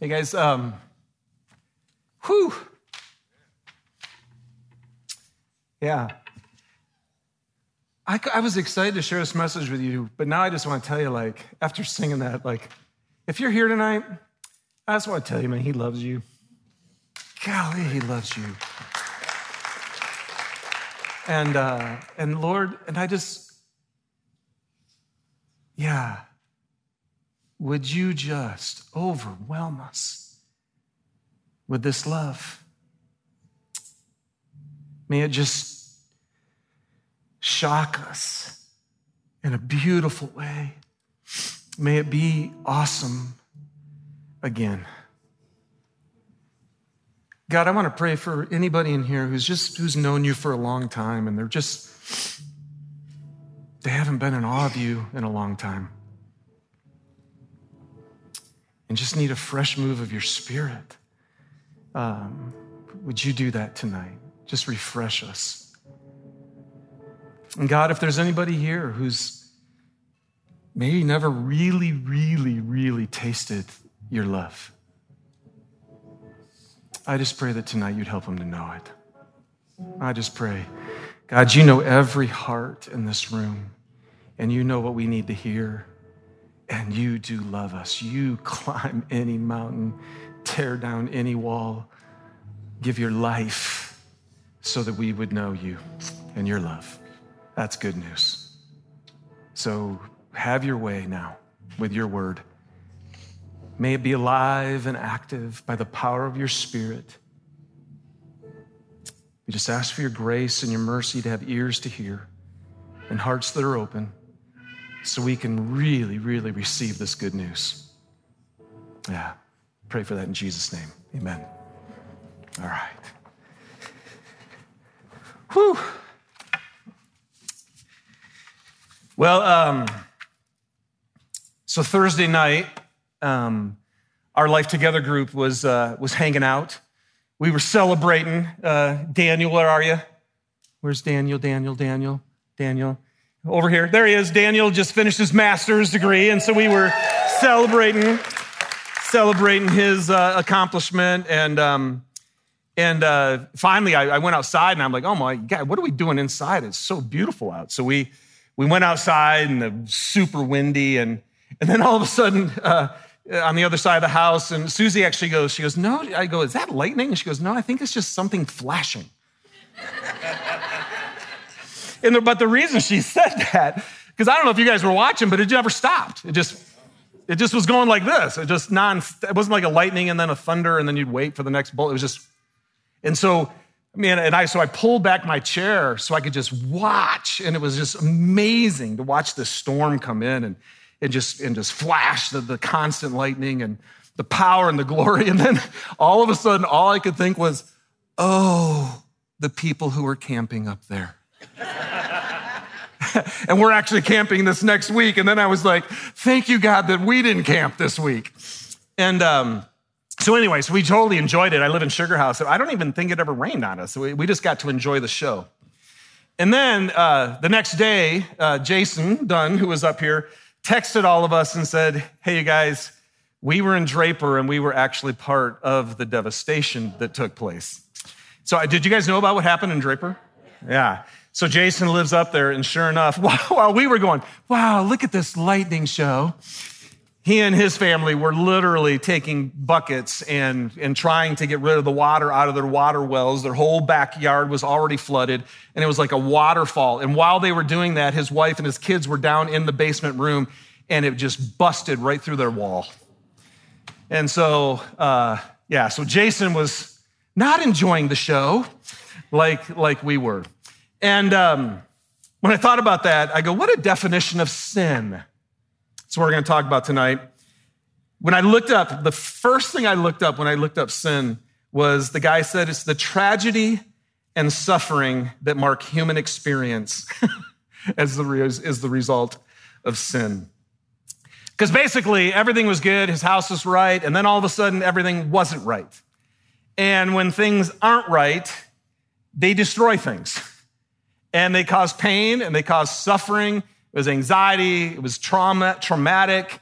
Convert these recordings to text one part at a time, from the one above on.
Hey guys, um, whew. Yeah. I, I was excited to share this message with you, but now I just want to tell you, like, after singing that, like, if you're here tonight, I just want to tell you, man, he loves you. Golly, he loves you. And uh, and Lord, and I just, yeah, would you just overwhelm us with this love? May it just shock us in a beautiful way. May it be awesome again. God, I want to pray for anybody in here who's just who's known you for a long time and they're just they haven't been in awe of you in a long time. And just need a fresh move of your spirit. Um, would you do that tonight? Just refresh us. And God, if there's anybody here who's maybe never really, really, really tasted your love, I just pray that tonight you'd help them to know it. I just pray. God, you know every heart in this room, and you know what we need to hear. And you do love us. You climb any mountain, tear down any wall, give your life so that we would know you and your love. That's good news. So have your way now with your word. May it be alive and active by the power of your spirit. We just ask for your grace and your mercy to have ears to hear and hearts that are open so we can really, really receive this good news. Yeah. Pray for that in Jesus' name. Amen. All right. Whew. Well, um, so Thursday night, um, our Life Together group was, uh, was hanging out. We were celebrating. Uh, Daniel, where are you? Where's Daniel? Daniel, Daniel, Daniel. Over here. There he is. Daniel just finished his master's degree. And so we were celebrating, celebrating his uh, accomplishment. And, um, and uh, finally, I, I, went outside and I'm like, oh my God, what are we doing inside? It's so beautiful out. So we, we went outside and was super windy. And, and then all of a sudden, uh, on the other side of the house. And Susie actually goes, she goes, no, I go, is that lightning? And she goes, no, I think it's just something flashing. The, but the reason she said that, because I don't know if you guys were watching, but it never stopped. It just, it just was going like this. It just non, it wasn't like a lightning and then a thunder and then you'd wait for the next bolt. It was just, and so, I mean, and I, so I pulled back my chair so I could just watch. And it was just amazing to watch this storm come in. And, and just and just flash the, the constant lightning and the power and the glory. And then all of a sudden, all I could think was, oh, the people who were camping up there. and we're actually camping this next week. And then I was like, thank you, God, that we didn't camp this week. And um, so, anyways, we totally enjoyed it. I live in Sugar House. So I don't even think it ever rained on us. We, just got to enjoy the show. And then uh, the next day, uh, Jason Dunn, who was up here, texted all of us and said, Hey, you guys, we were in Draper and we were actually part of the devastation that took place. So, did you guys know about what happened in Draper? Yeah. So, Jason lives up there, and sure enough, while we were going, Wow, look at this lightning show, he and his family were literally taking buckets and, and trying to get rid of the water out of their water wells. Their whole backyard was already flooded, and it was like a waterfall. And while they were doing that, his wife and his kids were down in the basement room, and it just busted right through their wall. And so, uh, yeah, so Jason was not enjoying the show like, like we were. And um, when I thought about that, I go, what a definition of sin. That's what we're going to talk about tonight. When I looked up, the first thing I looked up when I looked up sin was the guy said it's the tragedy and suffering that mark human experience as the, is the result of sin. Because basically, everything was good, his house was right, and then all of a sudden, everything wasn't right. And when things aren't right, they destroy things. And they cause pain and they cause suffering it was anxiety, it was trauma, traumatic.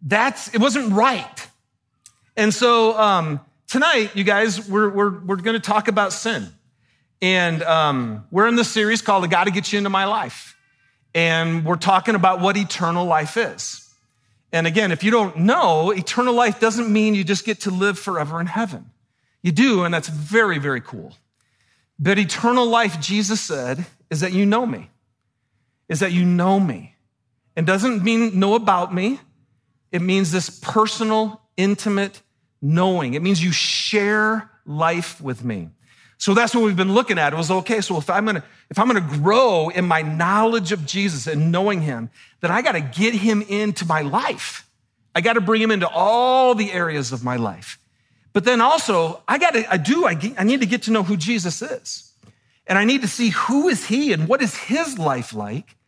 That's, it wasn't right. And so um, tonight, you guys, we're, we're, we're going to talk about sin. And um, we're in this series called I Gotta Get You Into My Life. And we're talking about what eternal life is. And again, if you don't know, eternal life doesn't mean you just get to live forever in heaven. You do, and that's very, very cool. But eternal life, Jesus said, is that you know me, is that you know me. And doesn't mean know about me. It means this personal, intimate knowing. It means you share life with me. So that's what we've been looking at. It was okay. So if I'm gonna, if I'm gonna grow in my knowledge of Jesus and knowing him, then I gotta get him into my life. I gotta bring him into all the areas of my life. But then also, I gotta, I do, I, I need to get to know who Jesus is. And I need to see who is he and what is his life like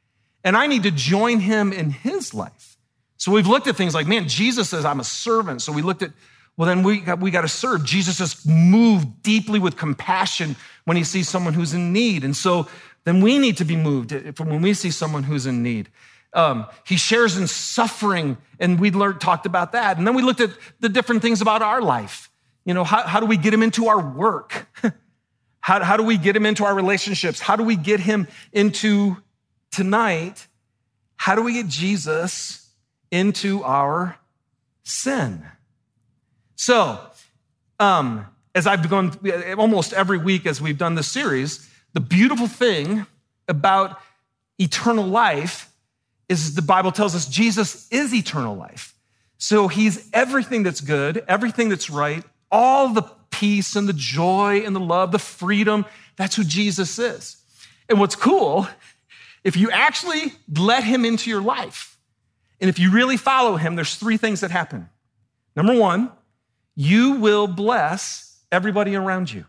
and I need to join him in his life. So we've looked at things like, man, Jesus says, I'm a servant. So we looked at, well, then we got, we got to serve. Jesus is moved deeply with compassion when he sees someone who's in need. And so then we need to be moved from when we see someone who's in need. Um, he shares in suffering, and we learned, talked about that. And then we looked at the different things about our life. You know, how, how do we get him into our work? how, how do we get him into our relationships? How do we get him into tonight, how do we get Jesus into our sin? So, um, as I've gone almost every week as we've done this series, the beautiful thing about eternal life is the Bible tells us Jesus is eternal life. So he's everything that's good, everything that's right, all the peace and the joy and the love, the freedom. That's who Jesus is. And what's cool if you actually let him into your life, and if you really follow him, there's three things that happen. Number one, you will bless everybody around you.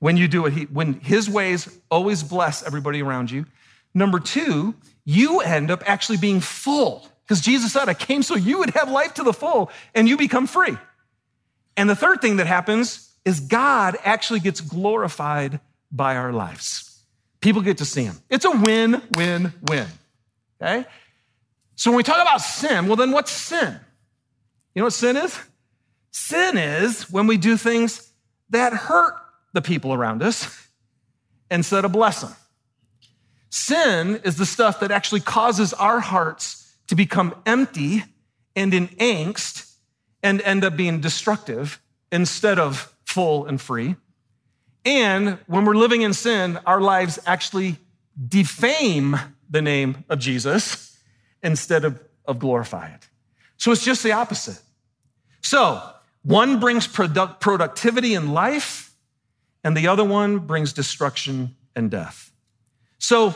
When you do it, he, when his ways always bless everybody around you. Number two, you end up actually being full. Because Jesus said, I came so you would have life to the full and you become free. And the third thing that happens is God actually gets glorified by our lives. People get to see him. It's a win, win, win. Okay? So when we talk about sin, well, then what's sin? You know what sin is? Sin is when we do things that hurt the people around us instead of bless them. Sin is the stuff that actually causes our hearts to become empty and in angst and end up being destructive instead of full and free. And when we're living in sin, our lives actually defame the name of Jesus instead of, of glorify it. So it's just the opposite. So one brings product, productivity in life, and the other one brings destruction and death. So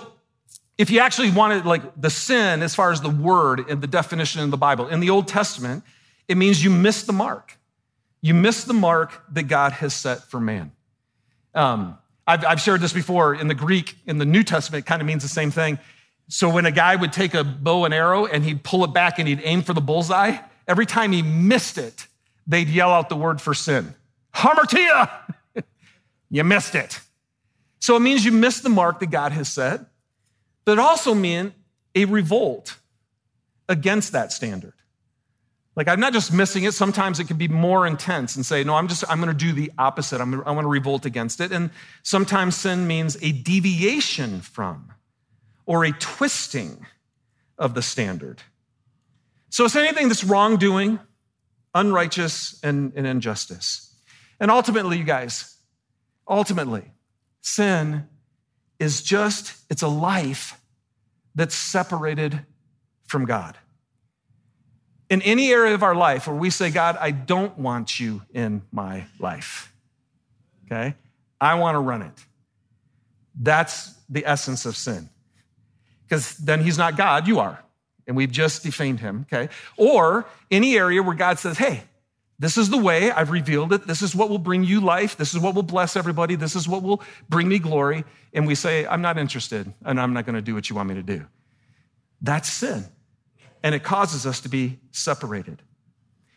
if you actually wanted like the sin as far as the word and the definition in the Bible, in the Old Testament, it means you miss the mark. You miss the mark that God has set for man. Um, I've, I've shared this before in the Greek, in the New Testament, kind of means the same thing. So when a guy would take a bow and arrow and he'd pull it back and he'd aim for the bullseye, every time he missed it, they'd yell out the word for sin Hamartia! you missed it. So it means you missed the mark that God has set, but it also means a revolt against that standard. Like I'm not just missing it. Sometimes it can be more intense and say, no, I'm just, I'm going to do the opposite. I'm, I want to revolt against it. And sometimes sin means a deviation from or a twisting of the standard. So it's anything that's wrongdoing, unrighteous, and, and injustice. And ultimately, you guys, ultimately, sin is just, it's a life that's separated from God in any area of our life where we say, God, I don't want you in my life, okay? I want to run it. That's the essence of sin. Because then he's not God, you are. And we've just defamed him, okay? Or any area where God says, hey, this is the way, I've revealed it. This is what will bring you life. This is what will bless everybody. This is what will bring me glory. And we say, I'm not interested and I'm not going to do what you want me to do. That's sin and it causes us to be separated.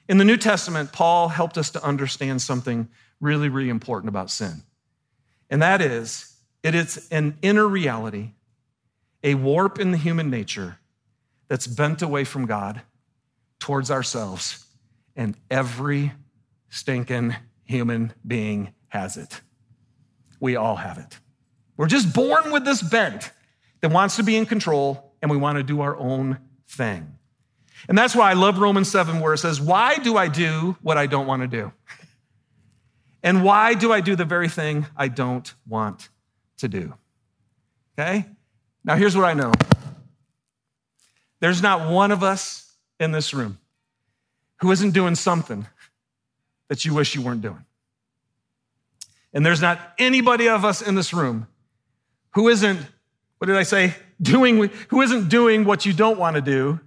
In the New Testament, Paul helped us to understand something really, really important about sin. And that is, it is an inner reality, a warp in the human nature that's bent away from God towards ourselves and every stinking human being has it. We all have it. We're just born with this bent that wants to be in control and we want to do our own thing. And that's why I love Romans 7, where it says, Why do I do what I don't want to do? And why do I do the very thing I don't want to do? Okay? Now, here's what I know there's not one of us in this room who isn't doing something that you wish you weren't doing. And there's not anybody of us in this room who isn't, what did I say, doing, who isn't doing what you don't want to do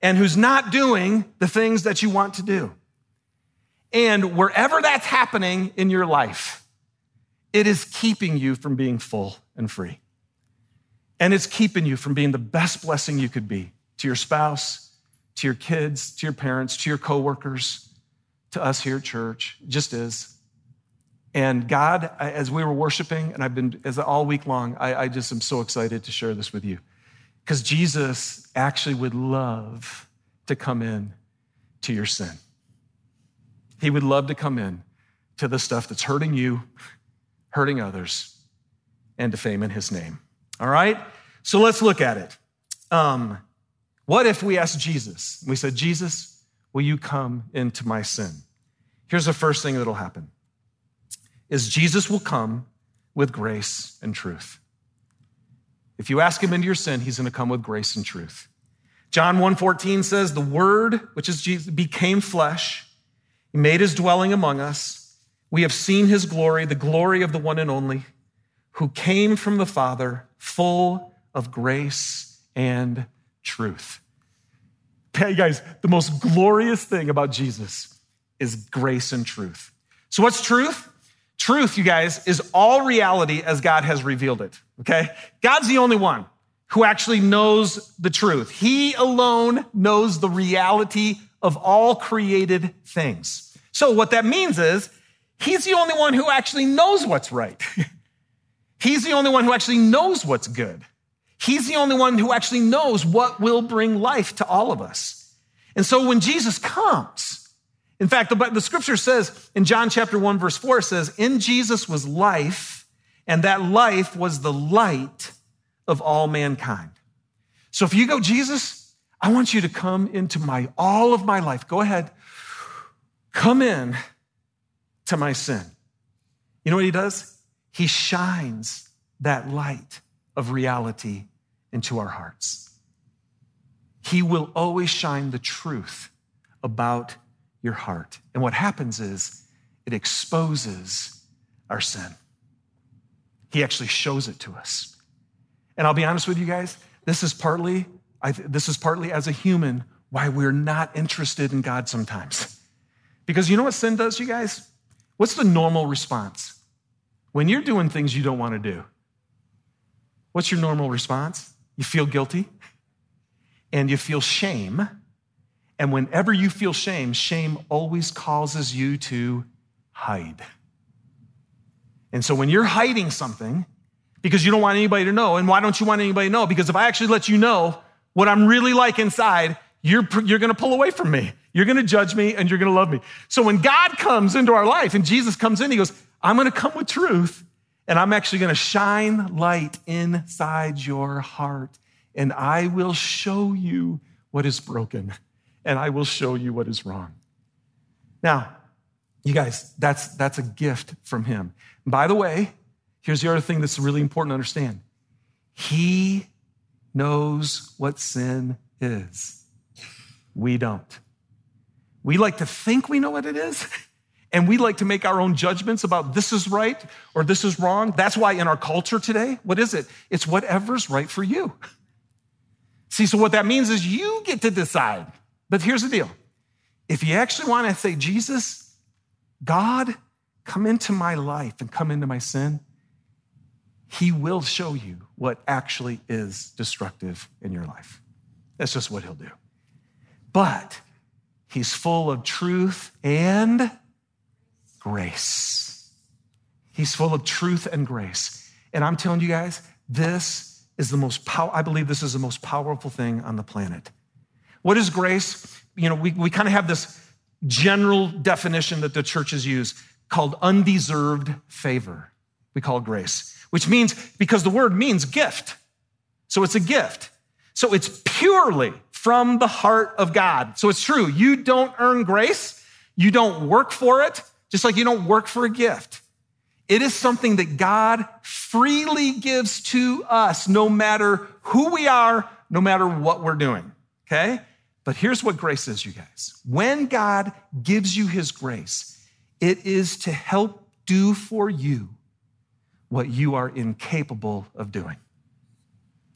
and who's not doing the things that you want to do. And wherever that's happening in your life, it is keeping you from being full and free. And it's keeping you from being the best blessing you could be to your spouse, to your kids, to your parents, to your coworkers, to us here at church. It just is. And God, as we were worshiping, and I've been as all week long, I, I just am so excited to share this with you. Because Jesus actually would love to come in to your sin. He would love to come in to the stuff that's hurting you, hurting others, and defaming his name. All right? So let's look at it. Um, what if we asked Jesus? We said, Jesus, will you come into my sin? Here's the first thing that'll happen is Jesus will come with grace and truth. If you ask him into your sin, he's going to come with grace and truth. John 1:14 says, "The word, which is Jesus, became flesh he made his dwelling among us. We have seen his glory, the glory of the one and only, who came from the Father, full of grace and truth. Hey, guys, the most glorious thing about Jesus is grace and truth. So, what's truth? Truth, you guys, is all reality as God has revealed it, okay? God's the only one who actually knows the truth. He alone knows the reality of all created things. So, what that means is he's the only one who actually knows what's right. he's the only one who actually knows what's good. He's the only one who actually knows what will bring life to all of us. And so, when Jesus comes, in fact, the, the scripture says in John chapter 1, verse 4, it says, In Jesus was life, and that life was the light of all mankind. So if you go, Jesus, I want you to come into my all of my life. Go ahead. Come in to my sin. You know what he does? He shines that light of reality into our hearts. He will always shine the truth about your heart. And what happens is it exposes our sin. He actually shows it to us. And I'll be honest with you guys, this is partly I, this is partly as a human why we're not interested in God sometimes. Because you know what sin does, you guys? What's the normal response? When you're doing things you don't want to do, what's your normal response? You feel guilty and you feel shame. And whenever you feel shame, shame always causes you to hide. And so when you're hiding something, because you don't want anybody to know, and why don't you want anybody to know? Because if I actually let you know, what I'm really like inside, you're, you're going to pull away from me. You're going to judge me and you're going to love me. So when God comes into our life and Jesus comes in, he goes, I'm going to come with truth and I'm actually going to shine light inside your heart and I will show you what is broken and I will show you what is wrong. Now, you guys, that's, that's a gift from him. by the way, here's the other thing that's really important to understand. He knows what sin is. We don't. We like to think we know what it is, and we like to make our own judgments about this is right or this is wrong. That's why in our culture today, what is it? It's whatever's right for you. See, so what that means is you get to decide. But here's the deal if you actually want to say, Jesus, God, come into my life and come into my sin, he will show you what actually is destructive in your life. That's just what He'll do. But He's full of truth and grace. He's full of truth and grace. And I'm telling you guys, this is the most power, I believe this is the most powerful thing on the planet. What is grace? you know, we, we kind of have this general definition that the churches use called undeserved favor. We call grace, which means because the word means gift. So it's a gift. So it's purely from the heart of God. So it's true. You don't earn grace. You don't work for it, just like you don't work for a gift. It is something that God freely gives to us, no matter who we are, no matter what we're doing. Okay? But here's what grace is, you guys. When God gives you his grace, it is to help do for you what you are incapable of doing.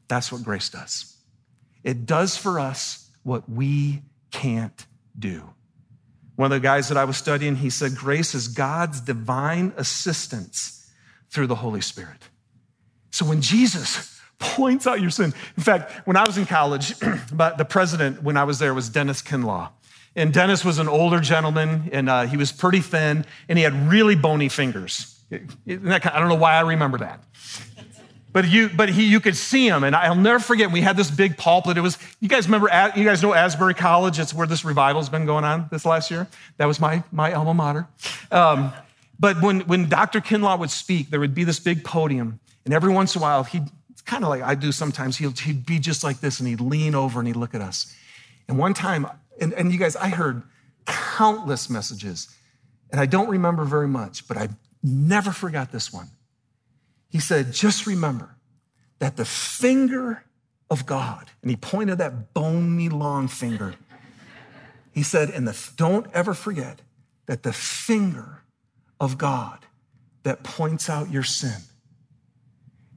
That's what grace does. It does for us what we can't do. One of the guys that I was studying, he said, Grace is God's divine assistance through the Holy Spirit. So when Jesus points out your sin, in fact, when I was in college, the president, when I was there, was Dennis Kinlaw. And Dennis was an older gentleman, and uh, he was pretty thin, and he had really bony fingers. I don't know why I remember that. But you, but he, you could see him, and I'll never forget. We had this big pulpit. It was, you guys remember? You guys know Asbury College? It's where this revival's been going on this last year. That was my my alma mater. Um, but when when Dr. Kinlaw would speak, there would be this big podium, and every once in a while, he'd kind of like I do sometimes. He'd, he'd be just like this, and he'd lean over and he'd look at us. And one time, and, and you guys, I heard countless messages, and I don't remember very much, but I never forgot this one. He said, just remember that the finger of God, and he pointed that bony long finger. He said, and the, don't ever forget that the finger of God that points out your sin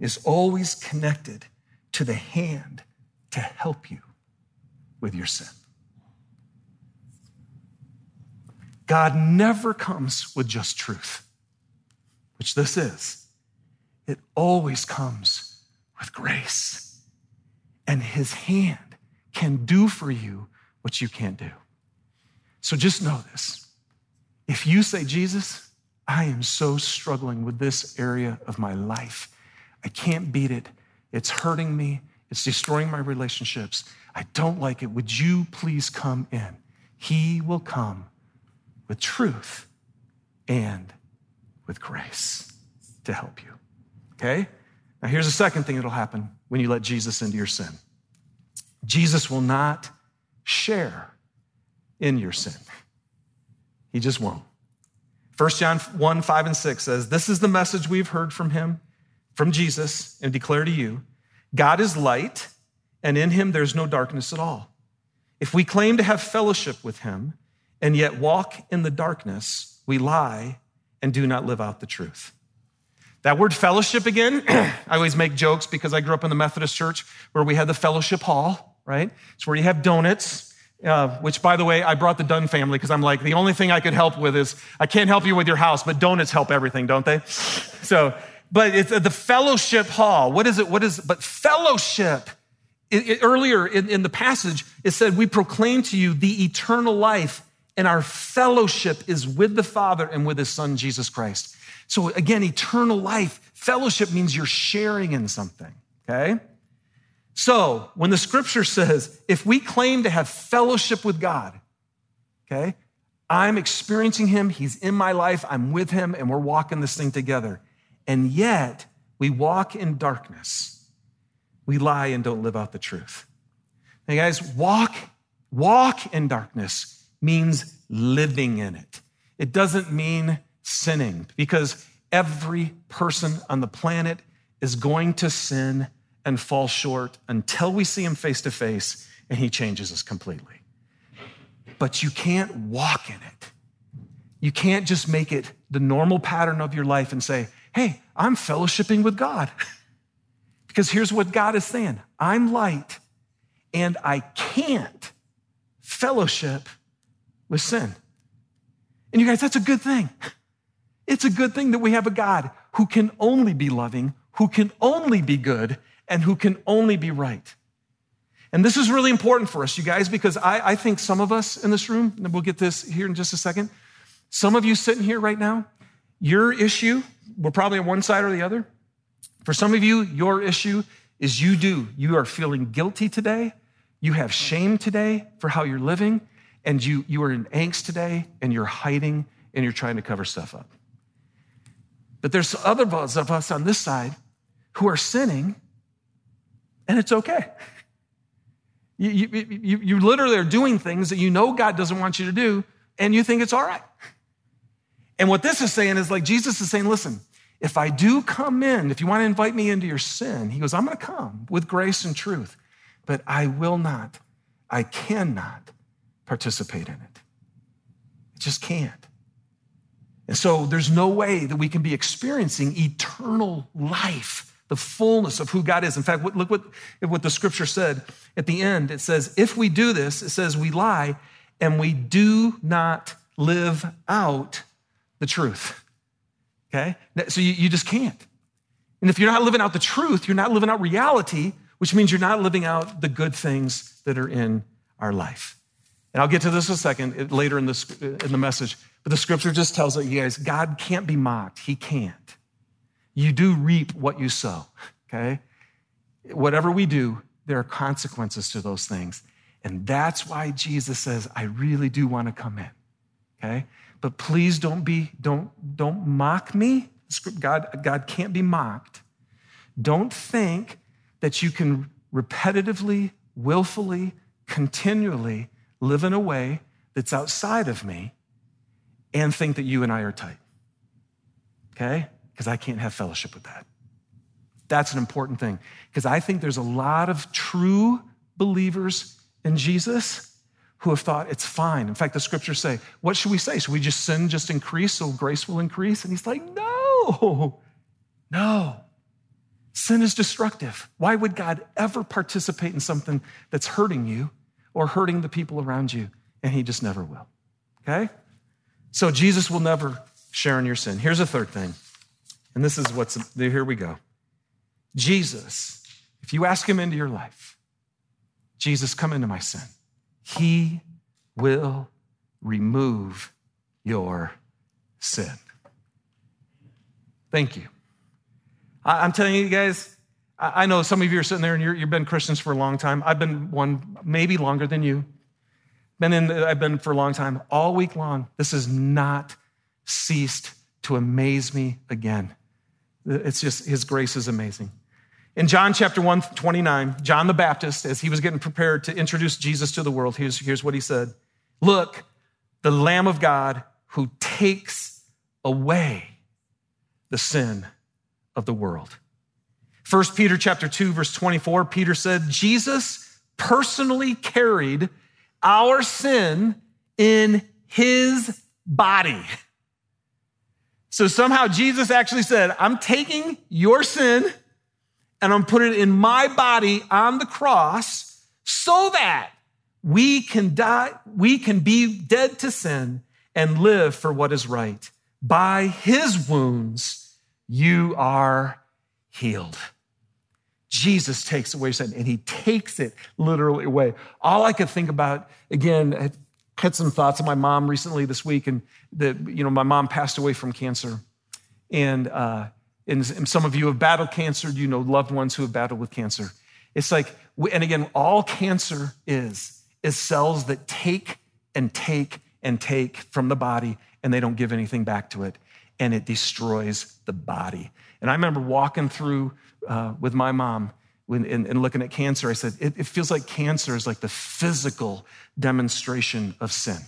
is always connected to the hand to help you with your sin. God never comes with just truth, which this is it always comes with grace. And his hand can do for you what you can't do. So just know this. If you say, Jesus, I am so struggling with this area of my life, I can't beat it. It's hurting me. It's destroying my relationships. I don't like it. Would you please come in? He will come with truth and with grace to help you. Okay? Now, here's the second thing that'll happen when you let Jesus into your sin Jesus will not share in your sin, He just won't. 1 John 1 5 and 6 says, This is the message we've heard from Him, from Jesus, and declare to you God is light, and in Him there's no darkness at all. If we claim to have fellowship with Him and yet walk in the darkness, we lie and do not live out the truth. That word fellowship again, I always make jokes because I grew up in the Methodist church where we had the fellowship hall, right? It's where you have donuts, uh, which by the way, I brought the Dunn family because I'm like, the only thing I could help with is I can't help you with your house, but donuts help everything, don't they? So, but it's uh, the fellowship hall. What is it? What is, but fellowship. It, it, earlier in, in the passage, it said, We proclaim to you the eternal life, and our fellowship is with the Father and with his Son, Jesus Christ. So again, eternal life, fellowship means you're sharing in something, okay? So when the scripture says, if we claim to have fellowship with God, okay, I'm experiencing him, he's in my life, I'm with him, and we're walking this thing together. And yet we walk in darkness. We lie and don't live out the truth. Hey guys, walk, walk in darkness means living in it. It doesn't mean sinning because every person on the planet is going to sin and fall short until we see him face to face and he changes us completely. But you can't walk in it. You can't just make it the normal pattern of your life and say, hey, I'm fellowshipping with God. because here's what God is saying I'm light and I can't fellowship with sin. And you guys, that's a good thing. It's a good thing that we have a God who can only be loving, who can only be good, and who can only be right. And this is really important for us, you guys, because I, I think some of us in this room, and we'll get this here in just a second, some of you sitting here right now, your issue, we're probably on one side or the other. For some of you, your issue is you do. You are feeling guilty today. You have shame today for how you're living. and you, you are in angst today and you're hiding and you're trying to cover stuff up. But there's other of us on this side who are sinning and it's okay. You, you, you, you literally are doing things that you know God doesn't want you to do and you think it's all right. And what this is saying is like Jesus is saying, listen, if I do come in, if you want to invite me into your sin, he goes, I'm going to come with grace and truth, but I will not, I cannot participate in it. I just can't. And so there's no way that we can be experiencing eternal life, the fullness of who God is. In fact, look what, what the scripture said at the end. It says, if we do this, it says we lie and we do not live out the truth. Okay? So you, you just can't. And if you're not living out the truth, you're not living out reality, which means you're not living out the good things that are in our life. And I'll get to this in a second later in, this, uh, in the message. But the scripture just tells us, you guys, God can't be mocked. He can't. You do reap what you sow, okay? Whatever we do, there are consequences to those things. And that's why Jesus says, I really do want to come in, okay? But please don't be, don't, don't mock me. God, God can't be mocked. Don't think that you can repetitively, willfully, continually live in a way that's outside of me and think that you and I are tight. Okay? Because I can't have fellowship with that. That's an important thing. Because I think there's a lot of true believers in Jesus who have thought it's fine. In fact, the scriptures say, What should we say? Should we just sin, just increase so grace will increase? And he's like, No, no. Sin is destructive. Why would God ever participate in something that's hurting you or hurting the people around you? And he just never will. Okay? So Jesus will never share in your sin. Here's a third thing. And this is what's, here we go. Jesus, if you ask him into your life, Jesus, come into my sin, he will remove your sin. Thank you. I'm telling you guys, I know some of you are sitting there and you have been Christians for a long time. I've been one, maybe longer than you. Been in, I've been for a long time. All week long, this has not ceased to amaze me again. It's just, His grace is amazing. In John chapter 1, 29, John the Baptist, as he was getting prepared to introduce Jesus to the world, here's, here's what he said Look, the Lamb of God who takes away the sin of the world. 1 Peter chapter 2 verse 24 Peter said Jesus personally carried our sin in his body. So somehow Jesus actually said, I'm taking your sin and I'm putting it in my body on the cross so that we can die, we can be dead to sin and live for what is right. By his wounds, you are healed. Jesus takes away sin and he takes it literally away. All I could think about, again, I had some thoughts of my mom recently this week, and that, you know, my mom passed away from cancer. And, uh, and, and some of you have battled cancer, you know, loved ones who have battled with cancer. It's like, and again, all cancer is, is cells that take and take and take from the body, and they don't give anything back to it, and it destroys the body. And I remember walking through uh, with my mom when, in, in, looking at cancer. I said, it, it feels like cancer is like the physical demonstration of sin.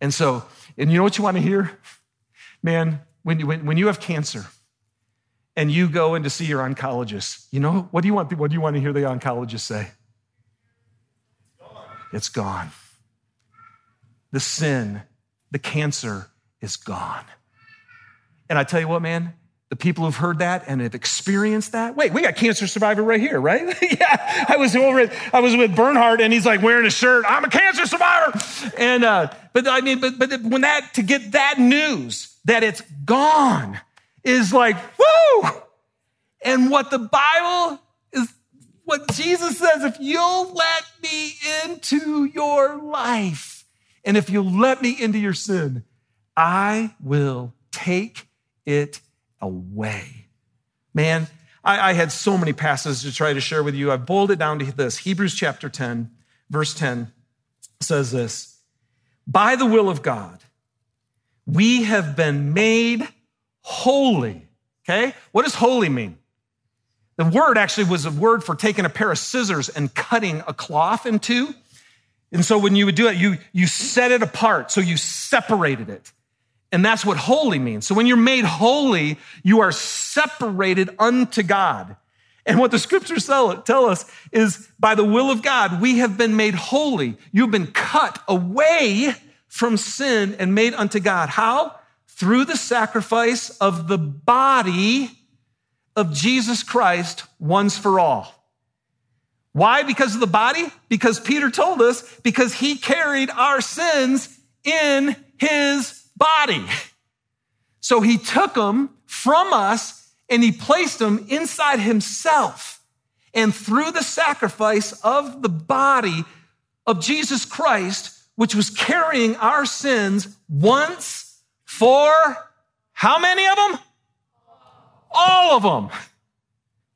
And so, and you know what you want to hear? Man, when you, when, when you have cancer and you go in to see your oncologist, you know, what do you want, what do you want to hear the oncologist say? It's gone. The sin, the cancer is gone. And I tell you what, man, the people who've heard that and have experienced that. Wait, we got cancer survivor right here, right? yeah, I was over. I was with Bernhard, and he's like wearing a shirt. I'm a cancer survivor, and uh, but I mean, but but when that to get that news that it's gone is like woo, and what the Bible is, what Jesus says: if you'll let me into your life, and if you'll let me into your sin, I will take it away. Man, I, I, had so many passages to try to share with you. I boiled it down to this Hebrews chapter 10, verse 10. says this By the will of God, we have been made holy. Okay? What does holy mean? The word actually was a word for taking a pair of scissors and cutting a cloth in two. And so when you would do it, you, you set it apart. So you separated it. And that's what holy means. So when you're made holy, you are separated unto God. And what the scriptures tell, tell us is by the will of God, we have been made holy. You've been cut away from sin and made unto God. How? Through the sacrifice of the body of Jesus Christ once for all. Why? Because of the body? Because Peter told us, because he carried our sins in his body. So he took them from us and he placed them inside himself. And through the sacrifice of the body of Jesus Christ, which was carrying our sins once for how many of them? All of them.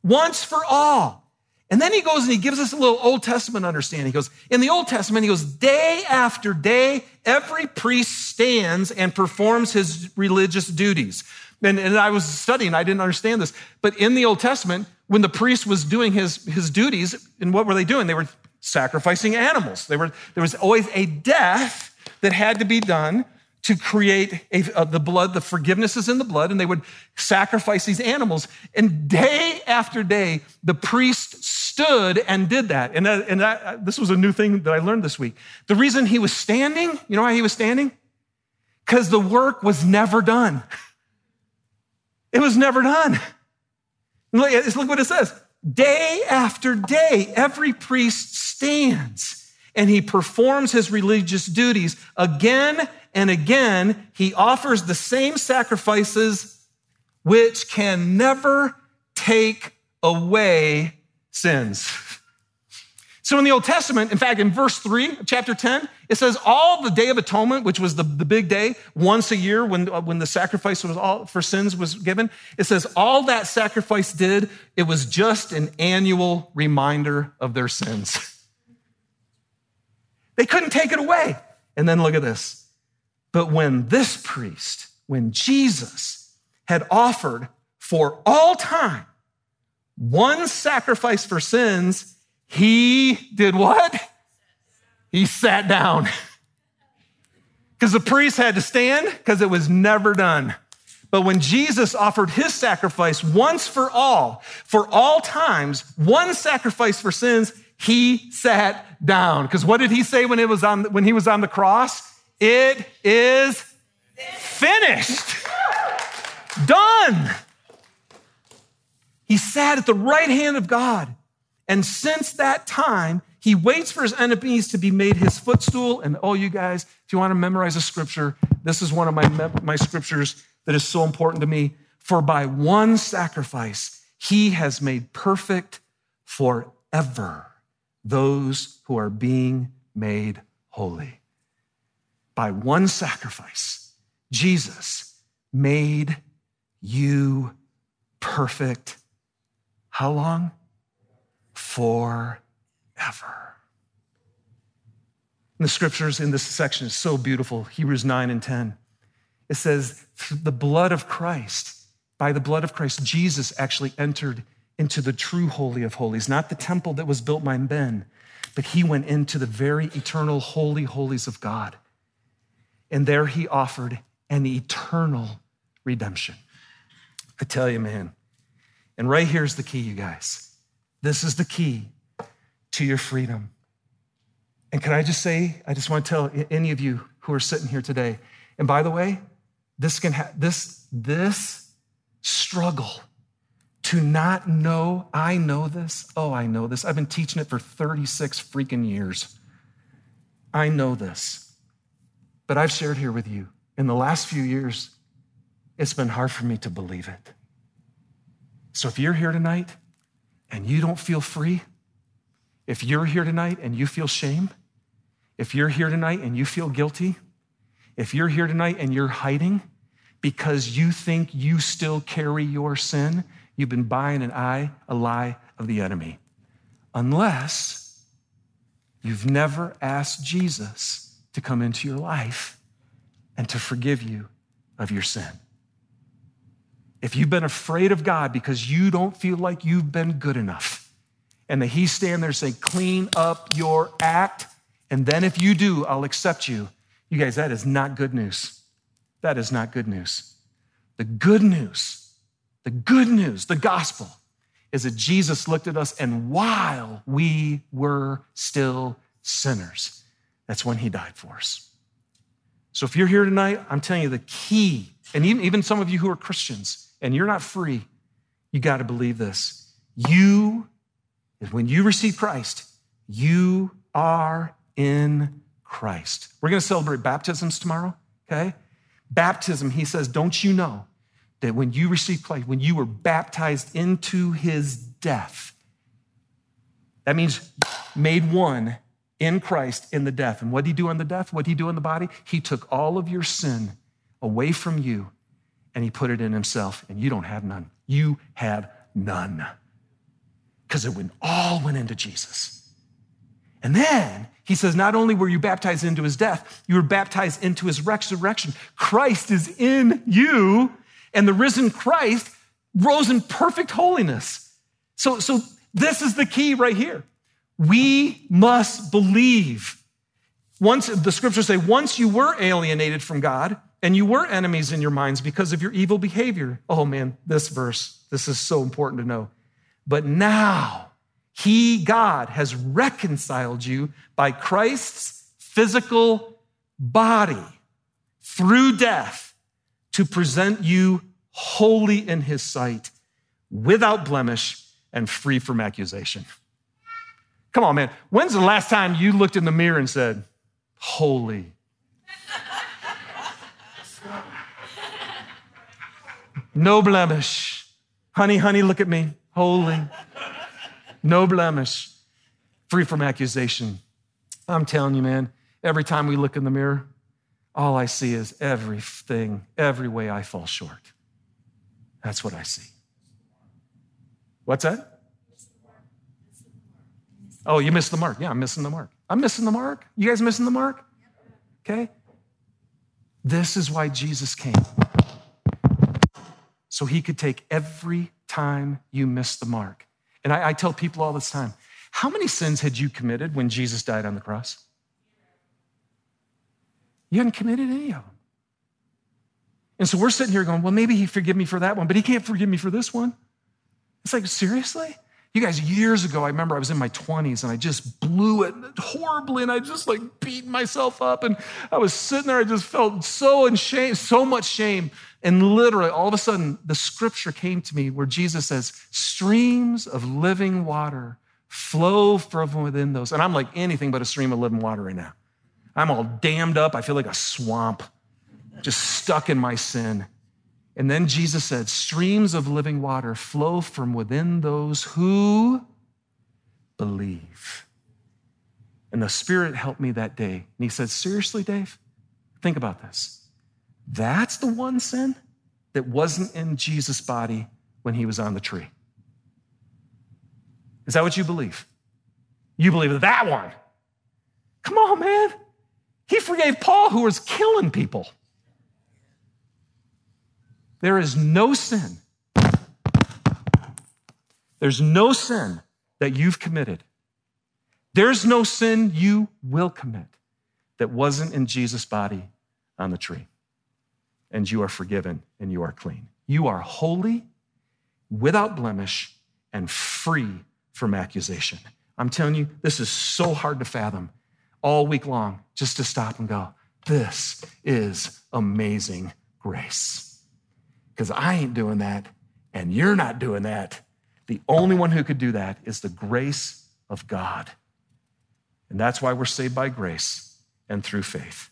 Once for all. And then he goes and he gives us a little Old Testament understanding. He goes, in the Old Testament, he goes, day after day, every priest stands and performs his religious duties. And, and I was studying, I didn't understand this. But in the Old Testament, when the priest was doing his, his duties, and what were they doing? They were sacrificing animals. They were, there was always a death that had to be done to create a, uh, the blood, the forgiveness is in the blood, and they would sacrifice these animals. And day after day, the priest stood and did that. And, uh, and uh, this was a new thing that I learned this week. The reason he was standing, you know why he was standing? Because the work was never done. It was never done. Look, look what it says. Day after day, every priest stands and he performs his religious duties again and again, he offers the same sacrifices which can never take away sins. So in the Old Testament, in fact, in verse 3 chapter 10, it says all the Day of Atonement, which was the, the big day, once a year when, uh, when the sacrifice was all for sins was given, it says all that sacrifice did, it was just an annual reminder of their sins. They couldn't take it away. And then look at this. But when this priest, when Jesus had offered for all time one sacrifice for sins, he did what? He sat down. Because the priest had to stand because it was never done. But when Jesus offered his sacrifice once for all, for all times, one sacrifice for sins, he sat down. Because what did he say when, it was on, when he was on the cross? It is finished. Done. He sat at the right hand of God. And since that time, he waits for his enemies to be made his footstool. And oh, you guys, if you want to memorize a scripture, this is one of my, my scriptures that is so important to me. For by one sacrifice, he has made perfect forever those who are being made holy by one sacrifice, Jesus made you perfect. How long? Forever. And the scriptures in this section is so beautiful. Hebrews 9 and 10. It says, the blood of Christ, by the blood of Christ, Jesus actually entered into the true Holy of Holies, not the temple that was built by men, but he went into the very eternal holy holies of God. And there he offered an eternal redemption. I tell you, man. And right here's the key, you guys. This is the key to your freedom. And can I just say, I just want to tell any of you who are sitting here today, and by the way, this can ha- this this struggle to not know, I know this. Oh, I know this. I've been teaching it for 36 freaking years. I know this. But I've shared here with you in the last few years, it's been hard for me to believe it. So if you're here tonight and you don't feel free, if you're here tonight and you feel shame, if you're here tonight and you feel guilty, if you're here tonight and you're hiding because you think you still carry your sin, you've been buying an eye, a lie of the enemy. Unless you've never asked Jesus to come into your life and to forgive you of your sin. If you've been afraid of God because you don't feel like you've been good enough, and that He's standing there saying, clean up your act, and then if you do, I'll accept you. You guys, that is not good news. That is not good news. The good news, the good news, the gospel is that Jesus looked at us, and while we were still sinners, that's when he died for us. So if you're here tonight, I'm telling you the key, and even, even some of you who are Christians and you're not free, you got to believe this. You, when you receive Christ, you are in Christ. We're going to celebrate baptisms tomorrow, okay? Baptism, he says, don't you know that when you received Christ, when you were baptized into his death, that means made one in Christ in the death. And what did he do in the death? What did he do in the body? He took all of your sin away from you and he put it in himself, and you don't have none. You have none. Because it went, all went into Jesus. And then he says, not only were you baptized into his death, you were baptized into his resurrection. Christ is in you and the risen Christ rose in perfect holiness. So, so this is the key right here. We must believe. Once the scriptures say, once you were alienated from God and you were enemies in your minds because of your evil behavior. Oh man, this verse, this is so important to know. But now he, God, has reconciled you by Christ's physical body through death to present you holy in his sight, without blemish, and free from accusation. Come on, man. When's the last time you looked in the mirror and said, Holy? No blemish. Honey, honey, look at me. Holy. No blemish. Free from accusation. I'm telling you, man, every time we look in the mirror, all I see is everything, every way I fall short. That's what I see. What's that? Oh, you missed the mark. Yeah, I'm missing the mark. I'm missing the mark. You guys missing the mark? Okay. This is why Jesus came. So he could take every time you miss the mark. And I, I tell people all this time how many sins had you committed when Jesus died on the cross? You hadn't committed any of them. And so we're sitting here going, well, maybe he forgive me for that one, but he can't forgive me for this one. It's like, seriously? You guys, years ago, I remember I was in my 20s and I just blew it horribly and I just like beat myself up. And I was sitting there, I just felt so in shame, so much shame. And literally, all of a sudden, the scripture came to me where Jesus says, streams of living water flow from within those. And I'm like anything but a stream of living water right now. I'm all dammed up. I feel like a swamp, just stuck in my sin. And then Jesus said, Streams of living water flow from within those who believe. And the Spirit helped me that day. And he said, Seriously, Dave? Think about this. That's the one sin that wasn't in Jesus' body when he was on the tree. Is that what you believe? You believe that one. Come on, man. He forgave Paul, who was killing people. There is no sin. There's no sin that you've committed. There's no sin you will commit that wasn't in Jesus' body on the tree. And you are forgiven and you are clean. You are holy, without blemish, and free from accusation. I'm telling you, this is so hard to fathom all week long just to stop and go, This is amazing grace. Because I ain't doing that, and you're not doing that. The only one who could do that is the grace of God. And that's why we're saved by grace and through faith.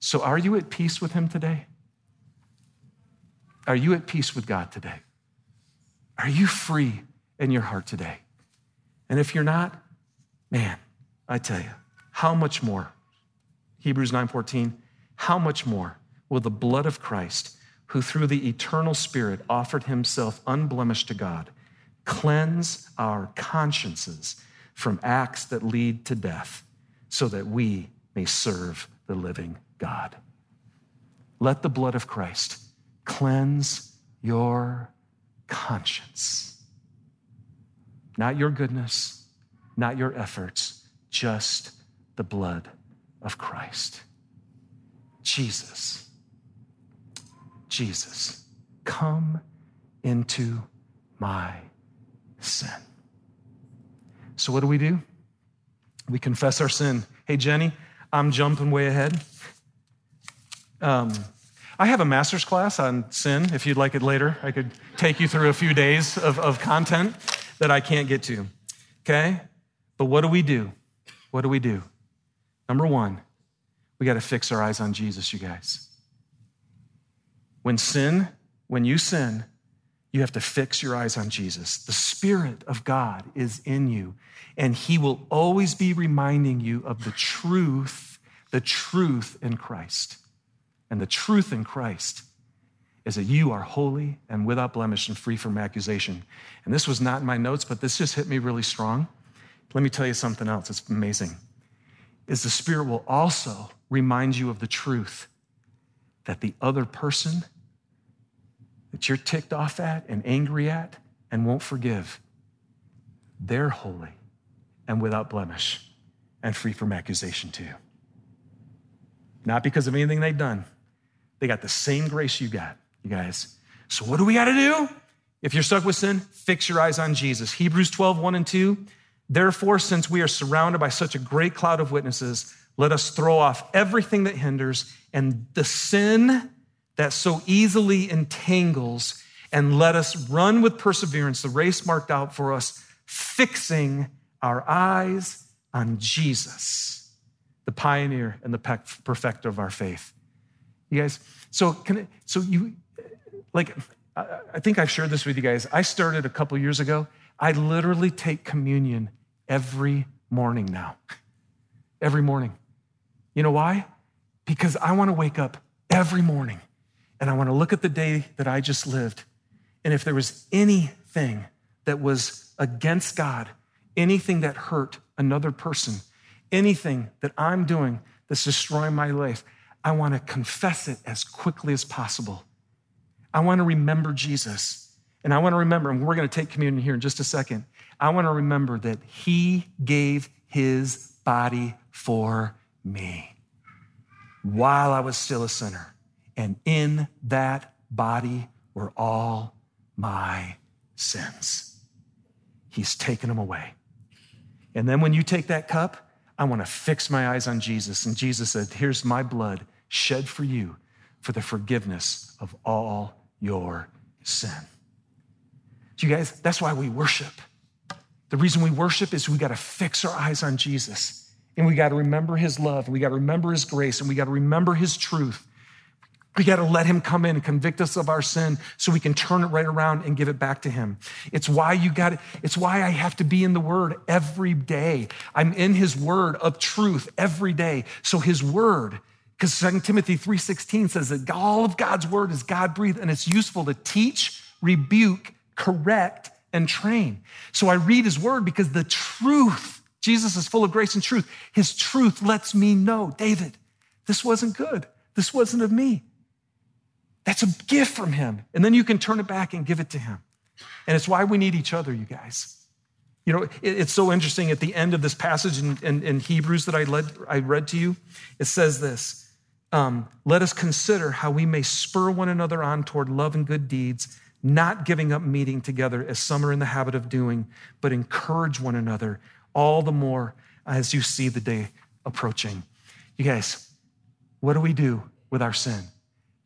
So, are you at peace with Him today? Are you at peace with God today? Are you free in your heart today? And if you're not, man, I tell you, how much more? Hebrews 9:14, how much more will the blood of Christ, who through the eternal Spirit offered himself unblemished to God, cleanse our consciences from acts that lead to death so that we may serve the living God. Let the blood of Christ cleanse your conscience. Not your goodness, not your efforts, just the blood of Christ. Jesus, Jesus, come into my sin. So, what do we do? We confess our sin. Hey, Jenny, I'm jumping way ahead. Um, I have a master's class on sin. If you'd like it later, I could take you through a few days of, of content that I can't get to. Okay? But what do we do? What do we do? Number one, we got to fix our eyes on Jesus, you guys. When sin, when you sin, you have to fix your eyes on Jesus. The Spirit of God is in you, and He will always be reminding you of the truth, the truth in Christ. And the truth in Christ is that you are holy and without blemish and free from accusation. And this was not in my notes, but this just hit me really strong. Let me tell you something else. It's amazing. Is the Spirit will also remind you of the truth that the other person that you're ticked off at and angry at and won't forgive, they're holy and without blemish and free from accusation too. Not because of anything they've done. They got the same grace you got, you guys. So what do we got to do? If you're stuck with sin, fix your eyes on Jesus. Hebrews 12, 1 and 2. Therefore, since we are surrounded by such a great cloud of witnesses, let us throw off everything that hinders and the sin that so easily entangles, and let us run with perseverance the race marked out for us, fixing our eyes on Jesus, the pioneer and the perfecter of our faith. You guys, so can I, so you like I think I've shared this with you guys. I started a couple years ago. I literally take communion every morning now. Every morning. You know why? Because I want to wake up every morning and I want to look at the day that I just lived. And if there was anything that was against God, anything that hurt another person, anything that I'm doing that's destroying my life, I want to confess it as quickly as possible. I want to remember Jesus. And I want to remember, and we're going to take communion here in just a second. I want to remember that He gave His body for me while I was still a sinner. And in that body were all my sins. He's taken them away. And then when you take that cup, I want to fix my eyes on Jesus. And Jesus said, Here's my blood shed for you for the forgiveness of all your sin. So you guys, that's why we worship. The reason we worship is we got to fix our eyes on Jesus. And we got to remember his love, and we got to remember his grace, and we got to remember his truth. We got to let him come in and convict us of our sin so we can turn it right around and give it back to him. It's why you got it. It's why I have to be in the word every day. I'm in his word of truth every day. So his word, because 2 Timothy 3:16 says that all of God's word is God breathed and it's useful to teach, rebuke, correct, and train. So I read his word because the truth, Jesus is full of grace and truth. His truth lets me know, David, this wasn't good. This wasn't of me. That's a gift from Him. And then you can turn it back and give it to Him. And it's why we need each other, you guys. You know, it's so interesting at the end of this passage in, in, in Hebrews that I, led, I read to you, it says this um, Let us consider how we may spur one another on toward love and good deeds, not giving up meeting together as some are in the habit of doing, but encourage one another all the more as you see the day approaching. You guys, what do we do with our sin?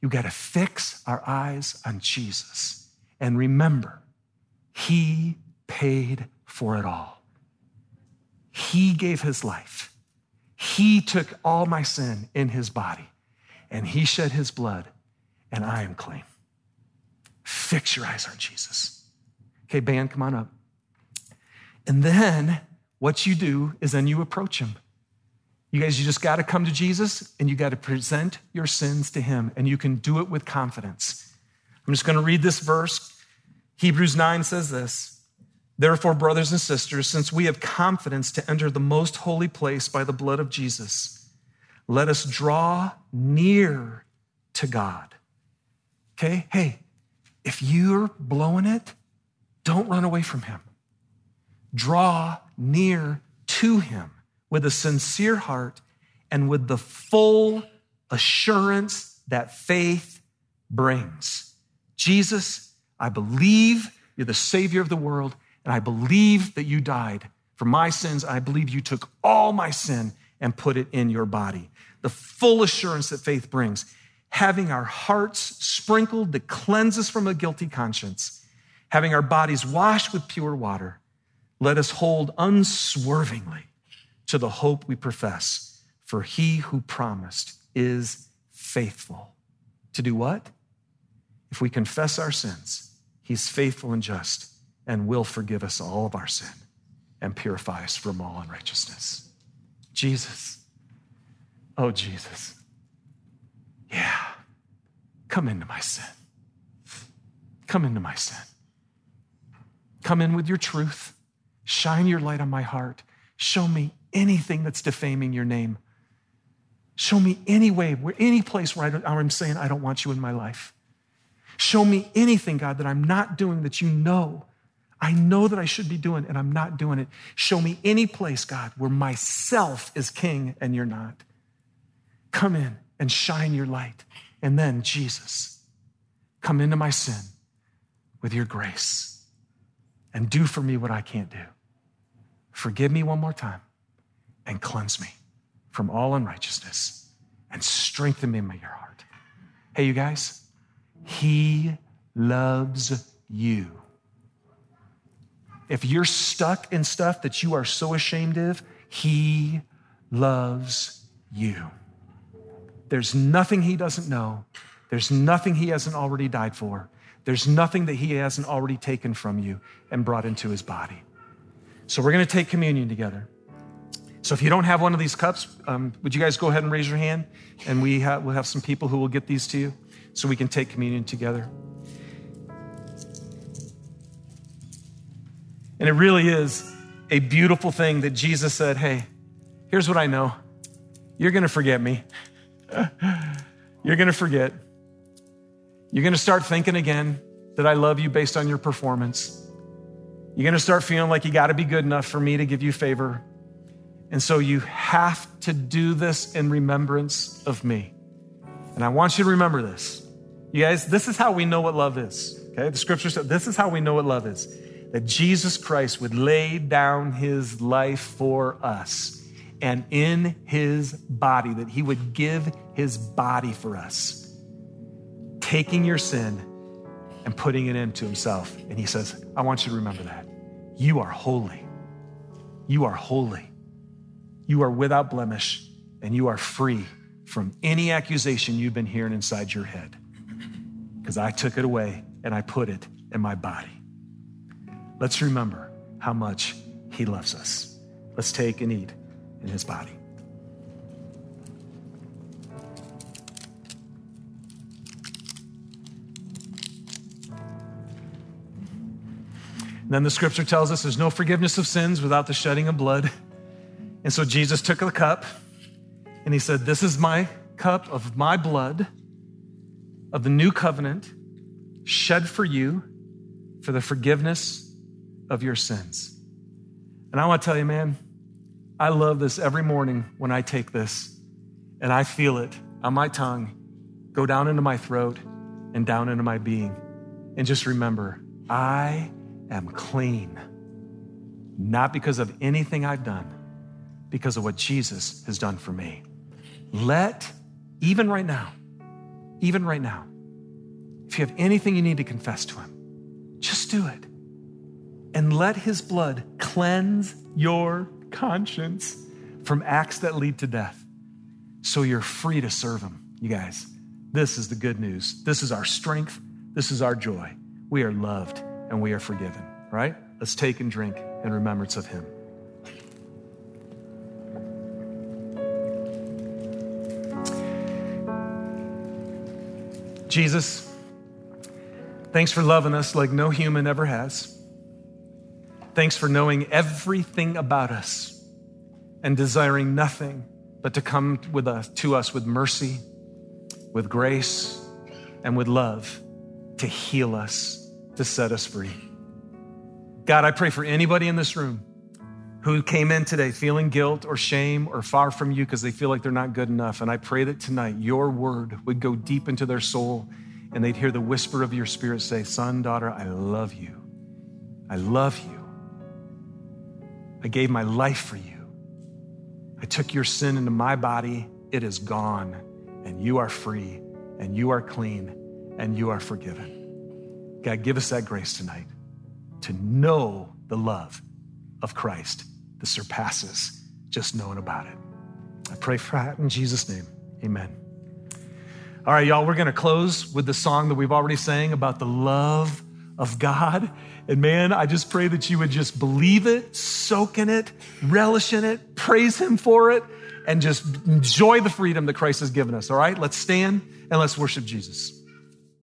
You got to fix our eyes on Jesus and remember, He paid for it all. He gave His life. He took all my sin in His body and He shed His blood, and I am clean. Fix your eyes on Jesus. Okay, band, come on up. And then what you do is then you approach Him. You guys, you just got to come to Jesus and you got to present your sins to him, and you can do it with confidence. I'm just going to read this verse. Hebrews 9 says this Therefore, brothers and sisters, since we have confidence to enter the most holy place by the blood of Jesus, let us draw near to God. Okay? Hey, if you're blowing it, don't run away from Him. Draw near to Him with a sincere heart and with the full assurance that faith brings. Jesus, I believe you're the Savior of the world, and I believe that you died for my sins. I believe you took all my sin and put it in your body. The full assurance that faith brings, having our hearts sprinkled to cleanse us from a guilty conscience, having our bodies washed with pure water, let us hold unswervingly to the hope we profess. For he who promised is faithful. To do what? If we confess our sins, he's faithful and just and will forgive us all of our sin and purify us from all unrighteousness. Jesus. Oh, Jesus. Yeah. Come into my sin. Come into my sin. Come in with your truth. Shine your light on my heart. Show me anything that's defaming your name. Show me any way, where, any place where I'm saying, I don't want you in my life. Show me anything, God, that I'm not doing that you know I know that I should be doing and I'm not doing it. Show me any place, God, where myself is king and you're not. Come in and shine your light. And then, Jesus, come into my sin with your grace and do for me what I can't do. Forgive me one more time and cleanse me from all unrighteousness and strengthen me in my, your heart. Hey, you guys, He loves you. If you're stuck in stuff that you are so ashamed of, He loves you. There's nothing He doesn't know. There's nothing He hasn't already died for. There's nothing that He hasn't already taken from you and brought into His body. So we're going to take communion together. So if you don't have one of these cups, um, would you guys go ahead and raise your hand? And we have, we'll have some people who will get these to you so we can take communion together. And it really is a beautiful thing that Jesus said, Hey, here's what I know. You're going to forget me. You're going to forget. You're going to start thinking again that I love you based on your performance. You're going to start feeling like you got to be good enough for me to give you favor. And so you have to do this in remembrance of me. And I want you to remember this. You guys, this is how we know what love is. Okay? The scripture says this is how we know what love is that Jesus Christ would lay down his life for us and in his body, that he would give his body for us, taking your sin and putting it into himself. And he says, I want you to remember that. You are holy. You are holy. You are without blemish, and you are free from any accusation you've been hearing inside your head. Because I took it away and I put it in my body. Let's remember how much He loves us. Let's take and eat in His body. Then the scripture tells us there's no forgiveness of sins without the shedding of blood. And so Jesus took the cup and he said, This is my cup of my blood of the new covenant shed for you for the forgiveness of your sins. And I want to tell you, man, I love this every morning when I take this and I feel it on my tongue go down into my throat and down into my being. And just remember, I am clean, not because of anything I've done, because of what Jesus has done for me. Let, even right now, even right now, if you have anything you need to confess to Him, just do it and let his blood cleanse your conscience from acts that lead to death so you're free to serve him. You guys, this is the good news. This is our strength. This is our joy. We are loved and we are forgiven, right? Let's take and drink in remembrance of him. Jesus, thanks for loving us like no human ever has. Thanks for knowing everything about us and desiring nothing but to come with us, to us with mercy, with grace, and with love to heal us, to set us free. God, I pray for anybody in this room who came in today feeling guilt or shame or far from you because they feel like they're not good enough. And I pray that tonight your word would go deep into their soul and they'd hear the whisper of your spirit say, Son, daughter, I love you. I love you. I gave my life for you. I took your sin into my body. It is gone, and you are free, and you are clean, and you are forgiven. God, give us that grace tonight to know the love of Christ that surpasses just knowing about it. I pray for that in Jesus' name. Amen. All right, y'all, we're going to close with the song that we've already sang about the love of God. And man, I just pray that you would just believe it, soak in it, relish in it, praise Him for it, and just enjoy the freedom that Christ has given us. All right, let's stand and let's worship Jesus.